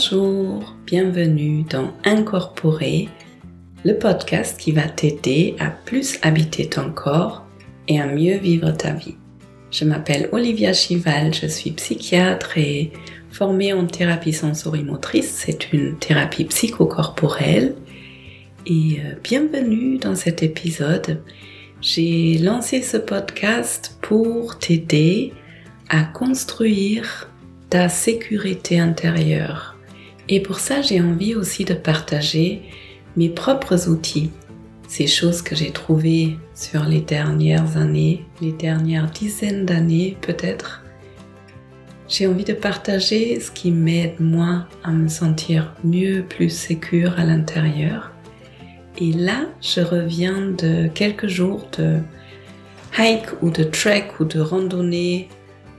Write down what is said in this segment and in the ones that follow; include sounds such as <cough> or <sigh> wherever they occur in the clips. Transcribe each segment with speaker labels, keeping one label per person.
Speaker 1: Bonjour, bienvenue dans Incorporer, le podcast qui va t'aider à plus habiter ton corps et à mieux vivre ta vie. Je m'appelle Olivia Chival, je suis psychiatre et formée en thérapie sensorimotrice. C'est une thérapie psychocorporelle. Et euh, bienvenue dans cet épisode. J'ai lancé ce podcast pour t'aider à construire ta sécurité intérieure. Et pour ça, j'ai envie aussi de partager mes propres outils, ces choses que j'ai trouvées sur les dernières années, les dernières dizaines d'années peut-être. J'ai envie de partager ce qui m'aide moi à me sentir mieux, plus sécure à l'intérieur. Et là, je reviens de quelques jours de hike ou de trek ou de randonnée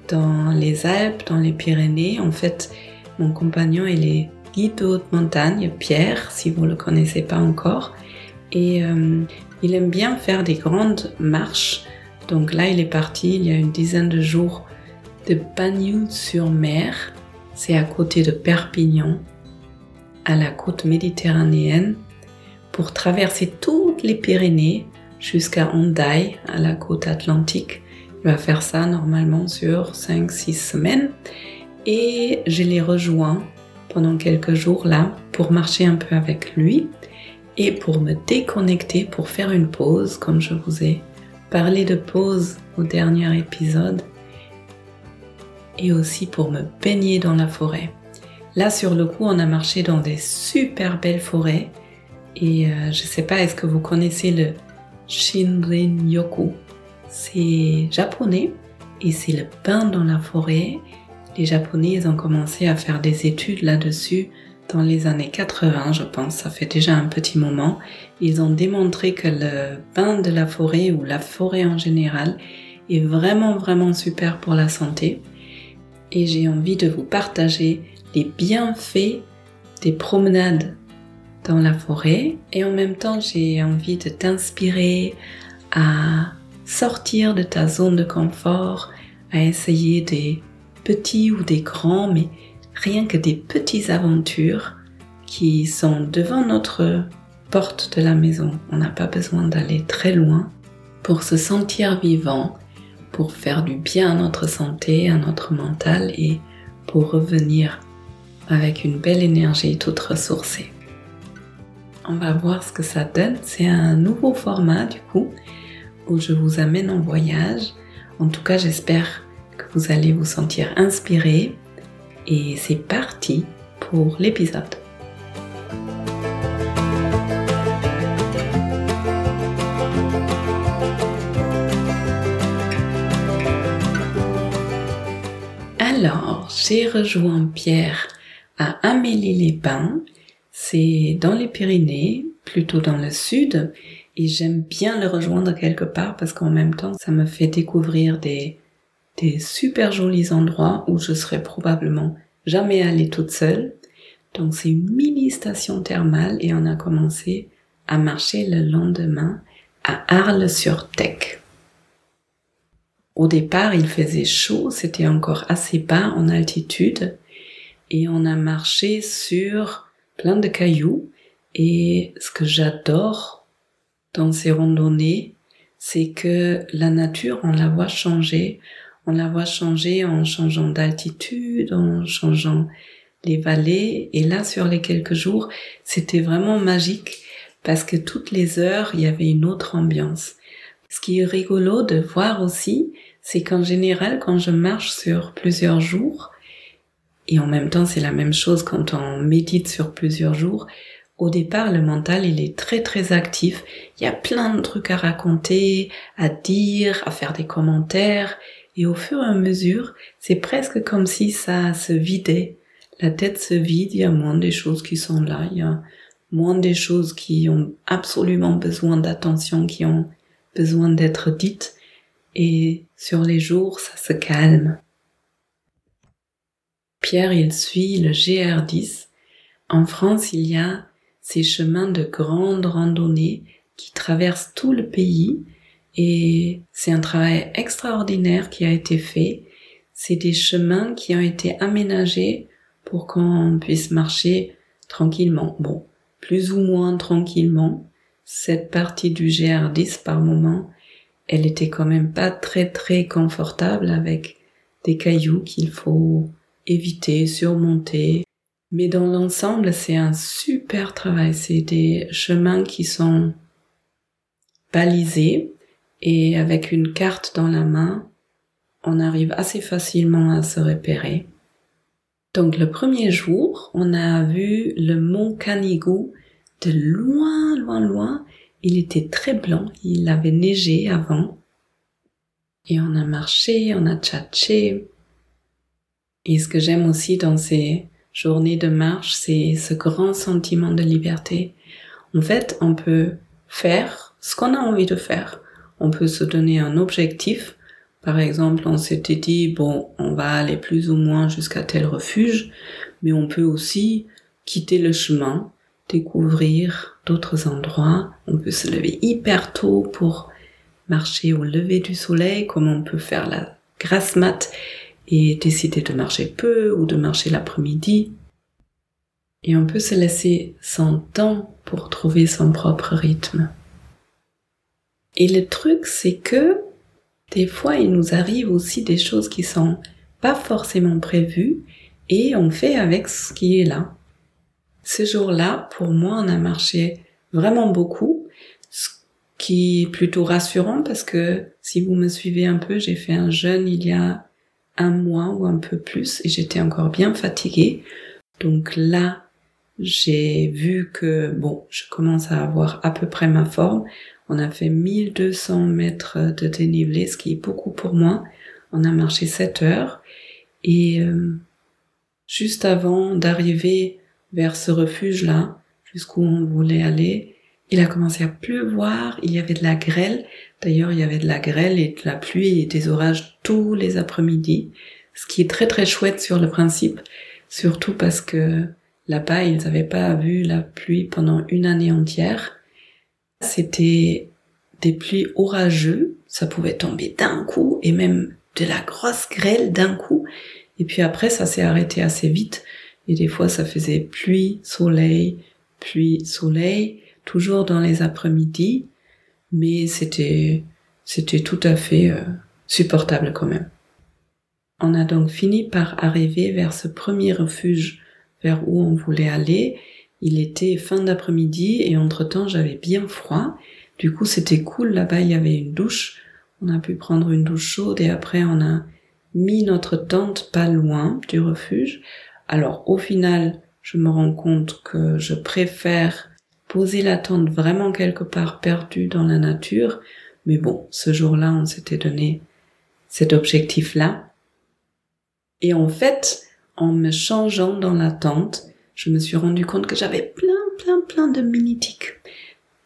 Speaker 1: dans les Alpes, dans les Pyrénées. En fait, mon compagnon, il est guide de haute montagne, Pierre, si vous ne le connaissez pas encore. Et euh, il aime bien faire des grandes marches. Donc là, il est parti il y a une dizaine de jours de Bagnoul-sur-Mer. C'est à côté de Perpignan, à la côte méditerranéenne, pour traverser toutes les Pyrénées jusqu'à Hendaye, à la côte atlantique. Il va faire ça normalement sur 5-6 semaines. Et je l'ai rejoint pendant quelques jours là pour marcher un peu avec lui et pour me déconnecter, pour faire une pause, comme je vous ai parlé de pause au dernier épisode, et aussi pour me baigner dans la forêt. Là, sur le coup, on a marché dans des super belles forêts, et euh, je sais pas, est-ce que vous connaissez le Shinrin-yoku c'est japonais et c'est le bain dans la forêt. Les Japonais, ont commencé à faire des études là-dessus dans les années 80, je pense. Ça fait déjà un petit moment. Ils ont démontré que le bain de la forêt ou la forêt en général est vraiment, vraiment super pour la santé. Et j'ai envie de vous partager les bienfaits des promenades dans la forêt. Et en même temps, j'ai envie de t'inspirer à sortir de ta zone de confort, à essayer des petits ou des grands, mais rien que des petites aventures qui sont devant notre porte de la maison. On n'a pas besoin d'aller très loin pour se sentir vivant, pour faire du bien à notre santé, à notre mental et pour revenir avec une belle énergie toute ressourcée. On va voir ce que ça donne. C'est un nouveau format du coup où je vous amène en voyage. En tout cas, j'espère vous allez vous sentir inspiré. Et c'est parti pour l'épisode. Alors, j'ai rejoint Pierre à Amélie-les-Bains. C'est dans les Pyrénées, plutôt dans le sud, et j'aime bien le rejoindre quelque part parce qu'en même temps, ça me fait découvrir des, des super jolis endroits où je serais probablement jamais allée toute seule. Donc c'est une mini station thermale et on a commencé à marcher le lendemain à Arles-sur-Tech. Au départ, il faisait chaud, c'était encore assez bas en altitude et on a marché sur plein de cailloux et ce que j'adore dans ces randonnées, c'est que la nature, on la voit changer. On la voit changer en changeant d'altitude, en changeant les vallées. Et là, sur les quelques jours, c'était vraiment magique parce que toutes les heures, il y avait une autre ambiance. Ce qui est rigolo de voir aussi, c'est qu'en général, quand je marche sur plusieurs jours, et en même temps c'est la même chose quand on médite sur plusieurs jours, au départ, le mental, il est très très actif. Il y a plein de trucs à raconter, à dire, à faire des commentaires. Et au fur et à mesure, c'est presque comme si ça se vidait. La tête se vide, il y a moins des choses qui sont là, il y a moins des choses qui ont absolument besoin d'attention, qui ont besoin d'être dites. Et sur les jours, ça se calme. Pierre, il suit le GR10. En France, il y a ces chemins de grande randonnée qui traversent tout le pays et c'est un travail extraordinaire qui a été fait. C'est des chemins qui ont été aménagés pour qu'on puisse marcher tranquillement. Bon, plus ou moins tranquillement. Cette partie du GR10 par moment, elle était quand même pas très très confortable avec des cailloux qu'il faut éviter, surmonter. Mais dans l'ensemble, c'est un super travail. C'est des chemins qui sont balisés et avec une carte dans la main, on arrive assez facilement à se repérer. Donc le premier jour, on a vu le mont Canigou de loin, loin, loin. Il était très blanc, il avait neigé avant. Et on a marché, on a tchatché. Et ce que j'aime aussi dans ces journées de marche, c'est ce grand sentiment de liberté. En fait, on peut faire ce qu'on a envie de faire. On peut se donner un objectif. Par exemple, on s'était dit, bon, on va aller plus ou moins jusqu'à tel refuge, mais on peut aussi quitter le chemin, découvrir d'autres endroits. On peut se lever hyper tôt pour marcher au lever du soleil, comme on peut faire la grasse mat et décider de marcher peu ou de marcher l'après-midi. Et on peut se laisser son temps pour trouver son propre rythme. Et le truc, c'est que des fois, il nous arrive aussi des choses qui sont pas forcément prévues et on fait avec ce qui est là. Ce jour-là, pour moi, on a marché vraiment beaucoup, ce qui est plutôt rassurant parce que si vous me suivez un peu, j'ai fait un jeûne il y a un mois ou un peu plus et j'étais encore bien fatiguée. Donc là, j'ai vu que, bon, je commence à avoir à peu près ma forme. On a fait 1200 mètres de dénivelé, ce qui est beaucoup pour moi. On a marché 7 heures. Et euh, juste avant d'arriver vers ce refuge-là, jusqu'où on voulait aller, il a commencé à pleuvoir, il y avait de la grêle. D'ailleurs, il y avait de la grêle et de la pluie et des orages tous les après-midi, ce qui est très très chouette sur le principe, surtout parce que là-bas, ils n'avaient pas vu la pluie pendant une année entière. C'était des pluies orageuses, ça pouvait tomber d'un coup et même de la grosse grêle d'un coup. Et puis après, ça s'est arrêté assez vite. Et des fois, ça faisait pluie, soleil, pluie, soleil toujours dans les après-midi, mais c'était c'était tout à fait euh, supportable quand même. On a donc fini par arriver vers ce premier refuge vers où on voulait aller. Il était fin d'après-midi et entre-temps j'avais bien froid. Du coup c'était cool, là-bas il y avait une douche. On a pu prendre une douche chaude et après on a mis notre tente pas loin du refuge. Alors au final je me rends compte que je préfère poser la tente vraiment quelque part perdue dans la nature. Mais bon, ce jour-là, on s'était donné cet objectif-là. Et en fait, en me changeant dans la tente, je me suis rendu compte que j'avais plein, plein, plein de mini-tiques.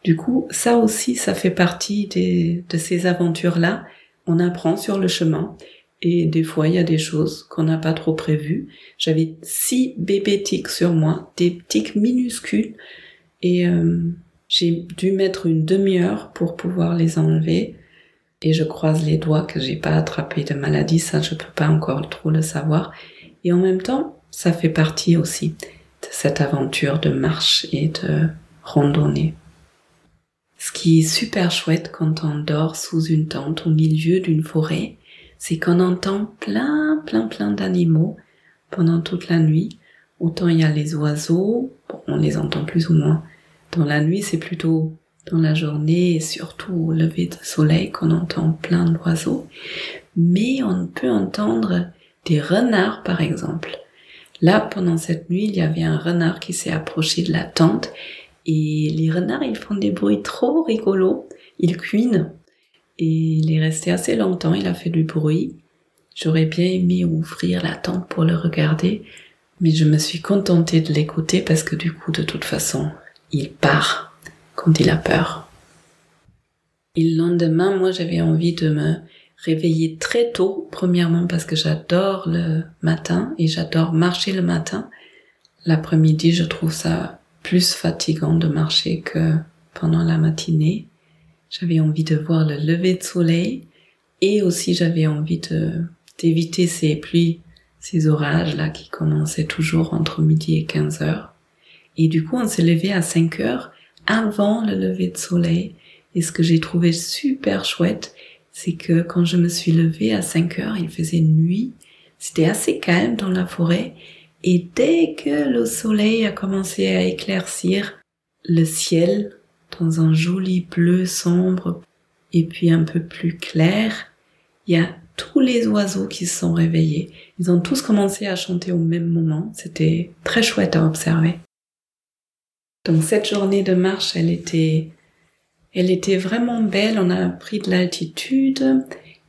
Speaker 1: Du coup, ça aussi, ça fait partie de ces aventures-là. On apprend sur le chemin. Et des fois, il y a des choses qu'on n'a pas trop prévues. J'avais six bébés tiques sur moi, des tiques minuscules. Et euh, j'ai dû mettre une demi-heure pour pouvoir les enlever. Et je croise les doigts que j'ai pas attrapé de maladie, ça je peux pas encore trop le savoir. Et en même temps, ça fait partie aussi cette aventure de marche et de randonnée. Ce qui est super chouette quand on dort sous une tente au milieu d'une forêt, c'est qu'on entend plein, plein, plein d'animaux pendant toute la nuit. Autant il y a les oiseaux, on les entend plus ou moins, dans la nuit, c'est plutôt dans la journée et surtout au lever de soleil qu'on entend plein d'oiseaux. Mais on peut entendre des renards, par exemple. Là, pendant cette nuit, il y avait un renard qui s'est approché de la tente et les renards, ils font des bruits trop rigolos. Ils cuinent et il est resté assez longtemps, il a fait du bruit. J'aurais bien aimé ouvrir la tente pour le regarder, mais je me suis contentée de l'écouter parce que du coup, de toute façon, il part quand il a peur. Et le lendemain, moi, j'avais envie de me réveiller très tôt, premièrement parce que j'adore le matin et j'adore marcher le matin. L'après-midi, je trouve ça plus fatigant de marcher que pendant la matinée. J'avais envie de voir le lever de soleil et aussi j'avais envie d'éviter ces pluies ces orages là qui commençaient toujours entre midi et 15 heures. Et du coup, on s'est levé à 5 heures avant le lever de soleil. Et ce que j'ai trouvé super chouette, c'est que quand je me suis levée à 5 heures, il faisait nuit. C'était assez calme dans la forêt. Et dès que le soleil a commencé à éclaircir le ciel dans un joli bleu sombre et puis un peu plus clair, il y a tous les oiseaux qui se sont réveillés. Ils ont tous commencé à chanter au même moment. C'était très chouette à observer. Donc cette journée de marche, elle était, elle était vraiment belle. On a pris de l'altitude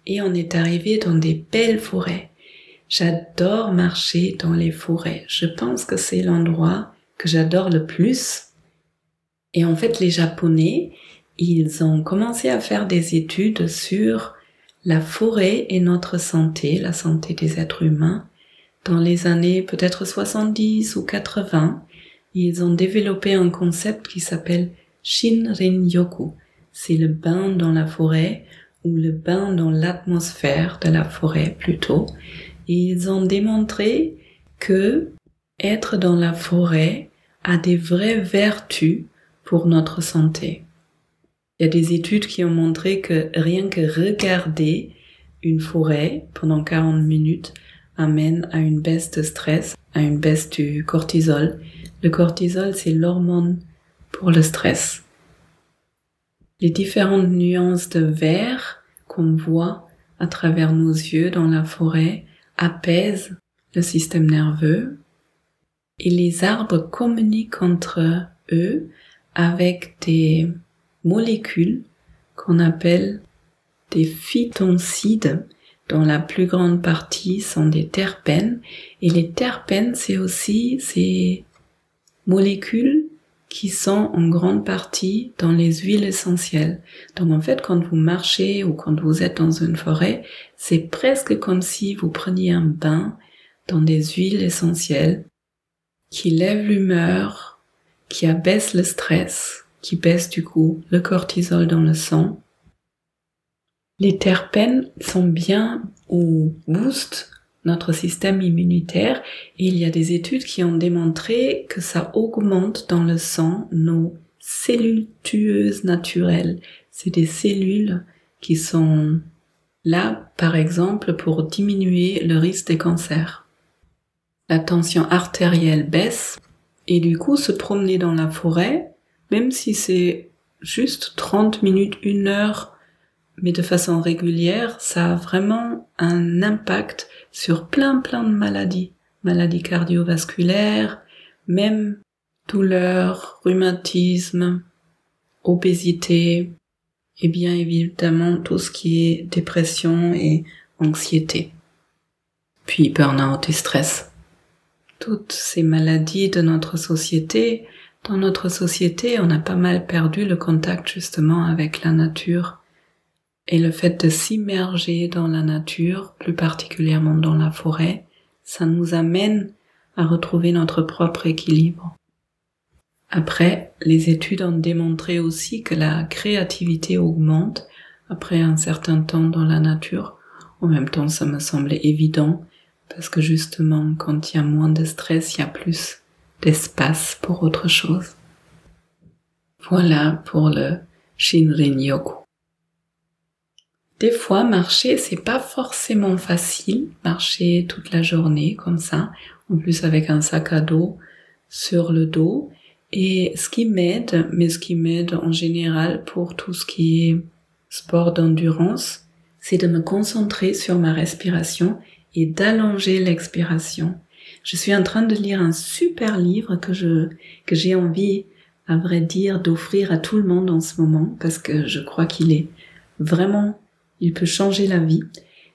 Speaker 1: et on est arrivé dans des belles forêts. J'adore marcher dans les forêts. Je pense que c'est l'endroit que j'adore le plus. Et en fait, les Japonais, ils ont commencé à faire des études sur la forêt et notre santé, la santé des êtres humains. Dans les années peut-être 70 ou 80, ils ont développé un concept qui s'appelle Shinrin-yoku. C'est le bain dans la forêt ou le bain dans l'atmosphère de la forêt plutôt. Et ils ont démontré que être dans la forêt a des vraies vertus pour notre santé. Il y a des études qui ont montré que rien que regarder une forêt pendant 40 minutes amène à une baisse de stress, à une baisse du cortisol. Le cortisol, c'est l'hormone pour le stress. Les différentes nuances de vert qu'on voit à travers nos yeux dans la forêt apaisent le système nerveux et les arbres communiquent entre eux avec des molécules qu'on appelle des phytoncides dont la plus grande partie sont des terpènes. Et les terpènes, c'est aussi ces molécules qui sont en grande partie dans les huiles essentielles. Donc en fait, quand vous marchez ou quand vous êtes dans une forêt, c'est presque comme si vous preniez un bain dans des huiles essentielles qui lèvent l'humeur, qui abaissent le stress, qui baisse du coup le cortisol dans le sang. Les terpènes sont bien ou boostent notre système immunitaire et il y a des études qui ont démontré que ça augmente dans le sang nos cellules tueuses naturelles. C'est des cellules qui sont là, par exemple, pour diminuer le risque des cancers. La tension artérielle baisse et du coup se promener dans la forêt même si c'est juste 30 minutes, une heure, mais de façon régulière, ça a vraiment un impact sur plein plein de maladies. Maladies cardiovasculaires, même douleurs, rhumatisme, obésité, et bien évidemment tout ce qui est dépression et anxiété. Puis burn-out et stress. Toutes ces maladies de notre société dans notre société, on a pas mal perdu le contact justement avec la nature. Et le fait de s'immerger dans la nature, plus particulièrement dans la forêt, ça nous amène à retrouver notre propre équilibre. Après, les études ont démontré aussi que la créativité augmente après un certain temps dans la nature. En même temps, ça me semblait évident parce que justement, quand il y a moins de stress, il y a plus d'espace pour autre chose. Voilà pour le Shinrin-yoku. Des fois, marcher, c'est pas forcément facile, marcher toute la journée comme ça, en plus avec un sac à dos sur le dos. Et ce qui m'aide, mais ce qui m'aide en général pour tout ce qui est sport d'endurance, c'est de me concentrer sur ma respiration et d'allonger l'expiration. Je suis en train de lire un super livre que je, que j'ai envie, à vrai dire, d'offrir à tout le monde en ce moment parce que je crois qu'il est vraiment, il peut changer la vie.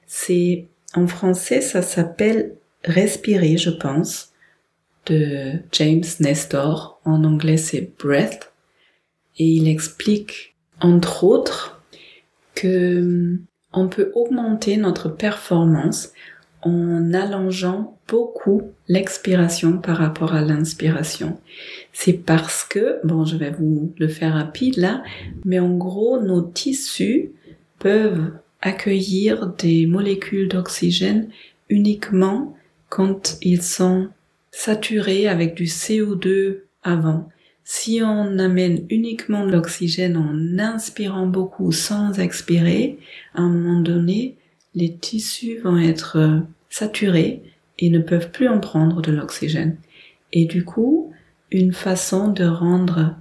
Speaker 1: C'est, en français, ça s'appelle Respirer, je pense, de James Nestor. En anglais, c'est Breath. Et il explique, entre autres, que on peut augmenter notre performance en allongeant beaucoup l'expiration par rapport à l'inspiration. C'est parce que, bon, je vais vous le faire rapide là, mais en gros, nos tissus peuvent accueillir des molécules d'oxygène uniquement quand ils sont saturés avec du CO2 avant. Si on amène uniquement de l'oxygène en inspirant beaucoup sans expirer, à un moment donné, les tissus vont être euh, saturés et ne peuvent plus en prendre de l'oxygène. Et du coup, une façon de rendre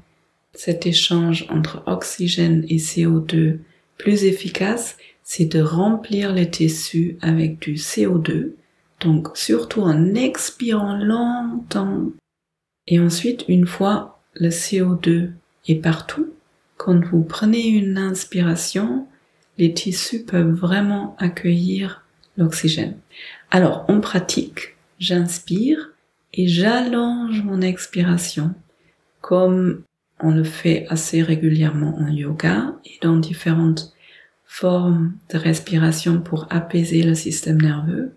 Speaker 1: cet échange entre oxygène et CO2 plus efficace, c'est de remplir les tissus avec du CO2, donc surtout en expirant longtemps. Et ensuite, une fois le CO2 est partout, quand vous prenez une inspiration, les tissus peuvent vraiment accueillir l'oxygène. Alors, on pratique, j'inspire et j'allonge mon expiration comme on le fait assez régulièrement en yoga et dans différentes formes de respiration pour apaiser le système nerveux.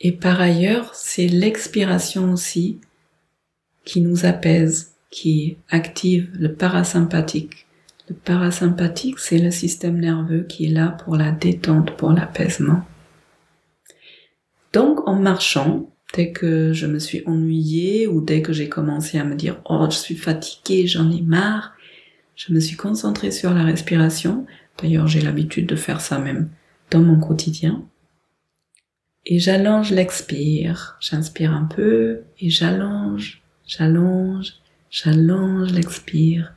Speaker 1: Et par ailleurs, c'est l'expiration aussi qui nous apaise, qui active le parasympathique. Le parasympathique, c'est le système nerveux qui est là pour la détente, pour l'apaisement. Donc, en marchant, dès que je me suis ennuyée ou dès que j'ai commencé à me dire oh je suis fatiguée, j'en ai marre, je me suis concentrée sur la respiration. D'ailleurs j'ai l'habitude de faire ça même dans mon quotidien. Et j'allonge l'expire, j'inspire un peu et j'allonge, j'allonge, j'allonge l'expire.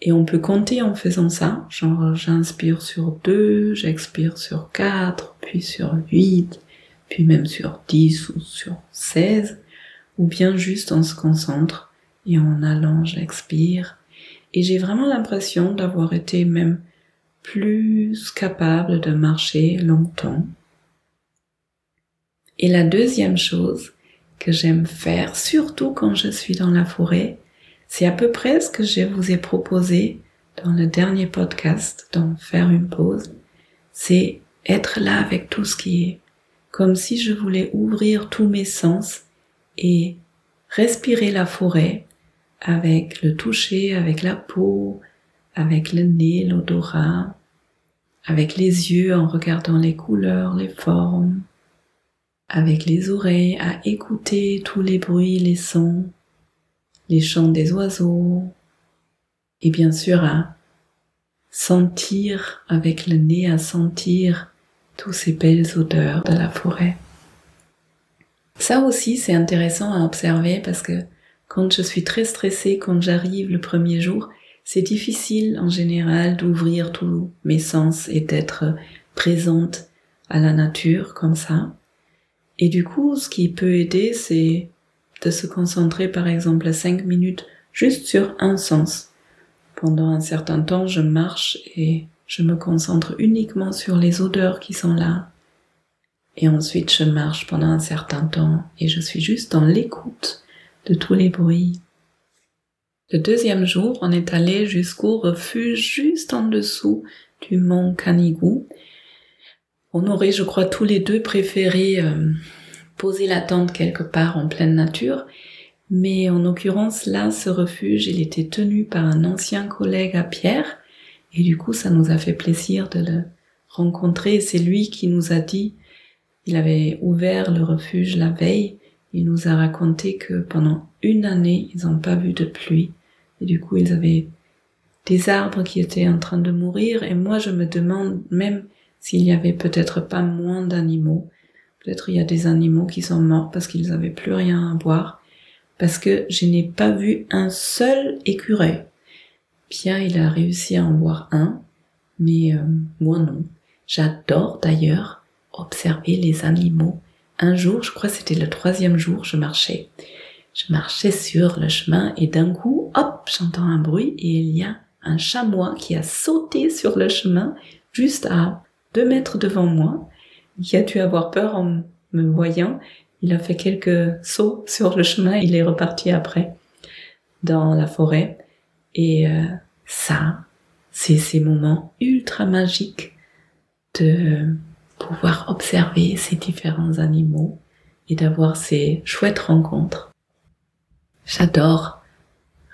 Speaker 1: Et on peut compter en faisant ça, genre j'inspire sur 2, j'expire sur 4, puis sur 8, puis même sur 10 ou sur 16, ou bien juste on se concentre et on allonge l'expire. Et j'ai vraiment l'impression d'avoir été même plus capable de marcher longtemps. Et la deuxième chose que j'aime faire, surtout quand je suis dans la forêt, c'est à peu près ce que je vous ai proposé dans le dernier podcast, dans faire une pause, c'est être là avec tout ce qui est comme si je voulais ouvrir tous mes sens et respirer la forêt avec le toucher, avec la peau, avec le nez, l'odorat, avec les yeux en regardant les couleurs, les formes, avec les oreilles à écouter tous les bruits, les sons, les chants des oiseaux, et bien sûr à sentir avec le nez, à sentir tous ces belles odeurs de la forêt. Ça aussi, c'est intéressant à observer parce que quand je suis très stressée, quand j'arrive le premier jour, c'est difficile en général d'ouvrir tous mes sens et d'être présente à la nature comme ça. Et du coup, ce qui peut aider, c'est de se concentrer par exemple cinq minutes juste sur un sens. Pendant un certain temps, je marche et je me concentre uniquement sur les odeurs qui sont là. Et ensuite, je marche pendant un certain temps et je suis juste dans l'écoute de tous les bruits. Le deuxième jour, on est allé jusqu'au refuge juste en dessous du mont Canigou. On aurait, je crois, tous les deux préféré euh, poser la tente quelque part en pleine nature, mais en l'occurrence, là, ce refuge, il était tenu par un ancien collègue à Pierre, et du coup, ça nous a fait plaisir de le rencontrer. C'est lui qui nous a dit, il avait ouvert le refuge la veille, il nous a raconté que pendant une année, ils n'ont pas vu de pluie. Et du coup, ils avaient des arbres qui étaient en train de mourir. Et moi, je me demande même s'il y avait peut-être pas moins d'animaux. Peut-être il y a des animaux qui sont morts parce qu'ils n'avaient plus rien à boire. Parce que je n'ai pas vu un seul écureuil. Pierre, il a réussi à en voir un, mais euh, moi non. J'adore d'ailleurs observer les animaux. Un jour, je crois que c'était le troisième jour, je marchais. Je marchais sur le chemin et d'un coup, hop, j'entends un bruit et il y a un chamois qui a sauté sur le chemin juste à deux mètres devant moi, qui a dû avoir peur en me voyant. Il a fait quelques sauts sur le chemin, il est reparti après dans la forêt. Et euh, ça, c'est ces moments ultra magiques de pouvoir observer ces différents animaux et d'avoir ces chouettes rencontres. J'adore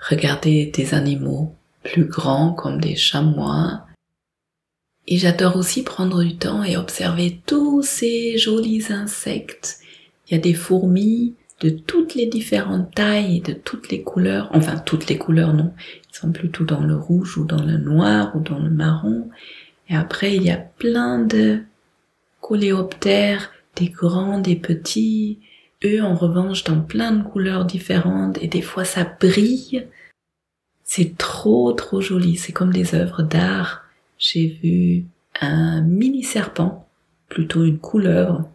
Speaker 1: regarder des animaux plus grands comme des chamois Et j'adore aussi prendre du temps et observer tous ces jolis insectes. Il y a des fourmis de les différentes tailles et de toutes les couleurs. Enfin, toutes les couleurs, non. Ils sont plutôt dans le rouge ou dans le noir ou dans le marron. Et après, il y a plein de coléoptères, des grands, des petits. Eux, en revanche, dans plein de couleurs différentes et des fois ça brille. C'est trop, trop joli. C'est comme des œuvres d'art j'ai vu un mini serpent, plutôt une couleuvre,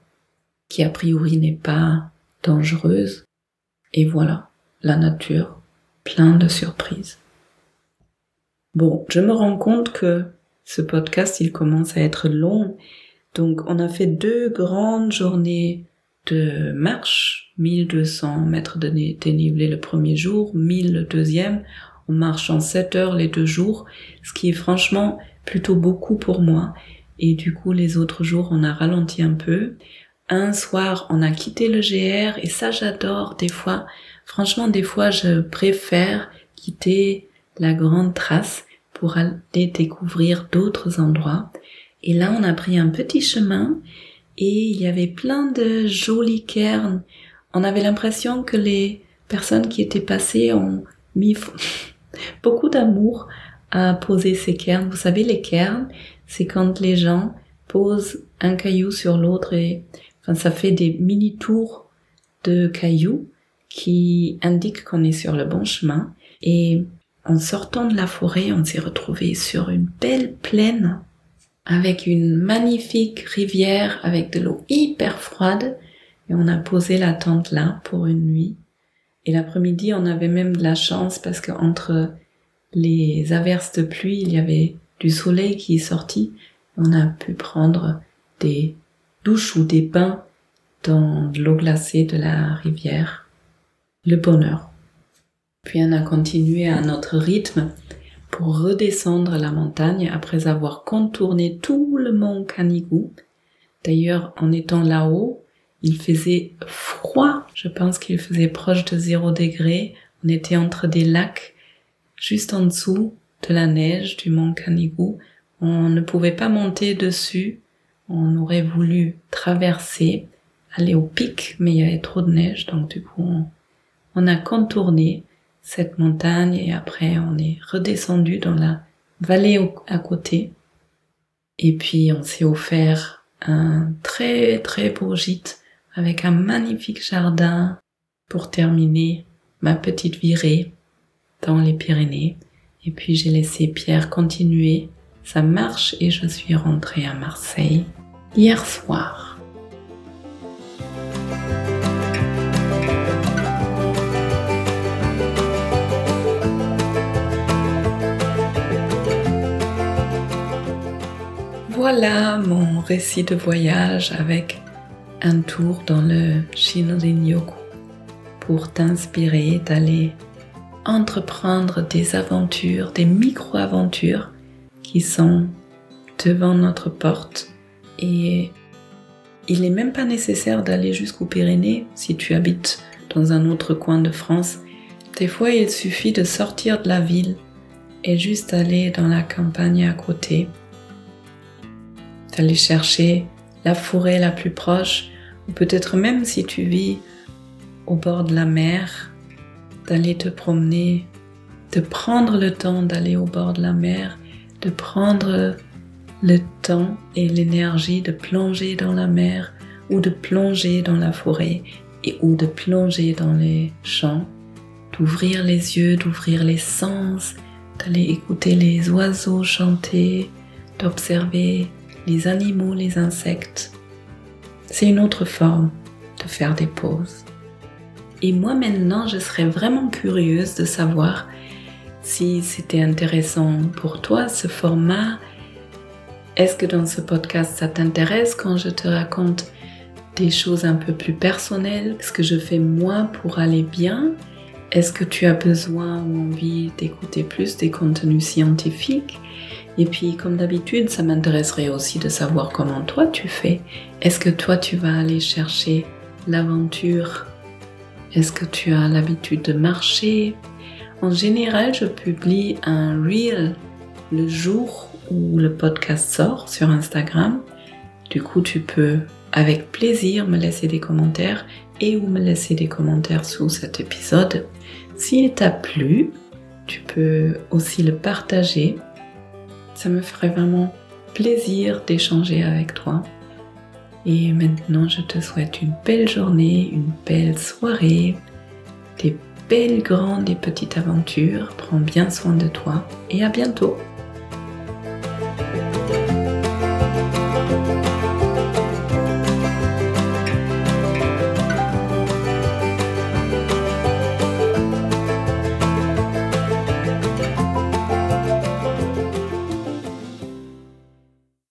Speaker 1: qui a priori n'est pas dangereuse. Et voilà, la nature, plein de surprises. Bon, je me rends compte que ce podcast, il commence à être long. Donc, on a fait deux grandes journées de marche, 1200 mètres de dénivelé le premier jour, 1000 le deuxième. On marche en 7 heures les deux jours, ce qui est franchement plutôt beaucoup pour moi. Et du coup, les autres jours, on a ralenti un peu. Un soir, on a quitté le GR et ça, j'adore des fois. Franchement, des fois, je préfère quitter la grande trace pour aller découvrir d'autres endroits. Et là, on a pris un petit chemin et il y avait plein de jolies cairns. On avait l'impression que les personnes qui étaient passées ont mis <laughs> beaucoup d'amour à poser ces cairns. Vous savez, les cairns, c'est quand les gens posent un caillou sur l'autre et enfin, ça fait des mini tours de cailloux qui indiquent qu'on est sur le bon chemin. Et en sortant de la forêt, on s'est retrouvé sur une belle plaine avec une magnifique rivière avec de l'eau hyper froide et on a posé la tente là pour une nuit. Et l'après-midi, on avait même de la chance parce que entre les averses de pluie, il y avait du soleil qui est sorti. On a pu prendre des douches ou des bains dans l'eau glacée de la rivière. Le bonheur. Puis on a continué à notre rythme pour redescendre la montagne après avoir contourné tout le mont Canigou. D'ailleurs, en étant là-haut, il faisait froid. Je pense qu'il faisait proche de zéro degré. On était entre des lacs juste en dessous de la neige du mont Canigou. On ne pouvait pas monter dessus. On aurait voulu traverser, aller au pic, mais il y avait trop de neige, donc du coup, on, a contourné cette montagne et après on est redescendu dans la vallée à côté. Et puis on s'est offert un très très beau gîte avec un magnifique jardin pour terminer ma petite virée dans les Pyrénées. Et puis j'ai laissé Pierre continuer sa marche et je suis rentrée à Marseille hier soir. Voilà mon récit de voyage avec un tour dans le Shinrin-yoku pour t'inspirer d'aller entreprendre des aventures, des micro-aventures qui sont devant notre porte. Et il n'est même pas nécessaire d'aller jusqu'aux Pyrénées si tu habites dans un autre coin de France. Des fois, il suffit de sortir de la ville et juste aller dans la campagne à côté, d'aller chercher la forêt la plus proche, ou peut-être même si tu vis au bord de la mer, d'aller te promener, de prendre le temps d'aller au bord de la mer, de prendre le temps et l'énergie de plonger dans la mer ou de plonger dans la forêt et ou de plonger dans les champs, d'ouvrir les yeux, d'ouvrir les sens, d'aller écouter les oiseaux chanter, d'observer les animaux, les insectes. C'est une autre forme de faire des pauses. Et moi maintenant, je serais vraiment curieuse de savoir si c'était intéressant pour toi ce format. Est-ce que dans ce podcast ça t'intéresse quand je te raconte des choses un peu plus personnelles, ce que je fais moi pour aller bien? Est-ce que tu as besoin ou envie d'écouter plus des contenus scientifiques? Et puis comme d'habitude, ça m'intéresserait aussi de savoir comment toi tu fais. Est-ce que toi tu vas aller chercher l'aventure? Est-ce que tu as l'habitude de marcher? En général, je publie un reel le jour où le podcast sort sur Instagram. Du coup, tu peux avec plaisir me laisser des commentaires et ou me laisser des commentaires sous cet épisode. S'il t'a plu, tu peux aussi le partager. Ça me ferait vraiment plaisir d'échanger avec toi. Et maintenant, je te souhaite une belle journée, une belle soirée, des belles grandes et petites aventures. Prends bien soin de toi et à bientôt.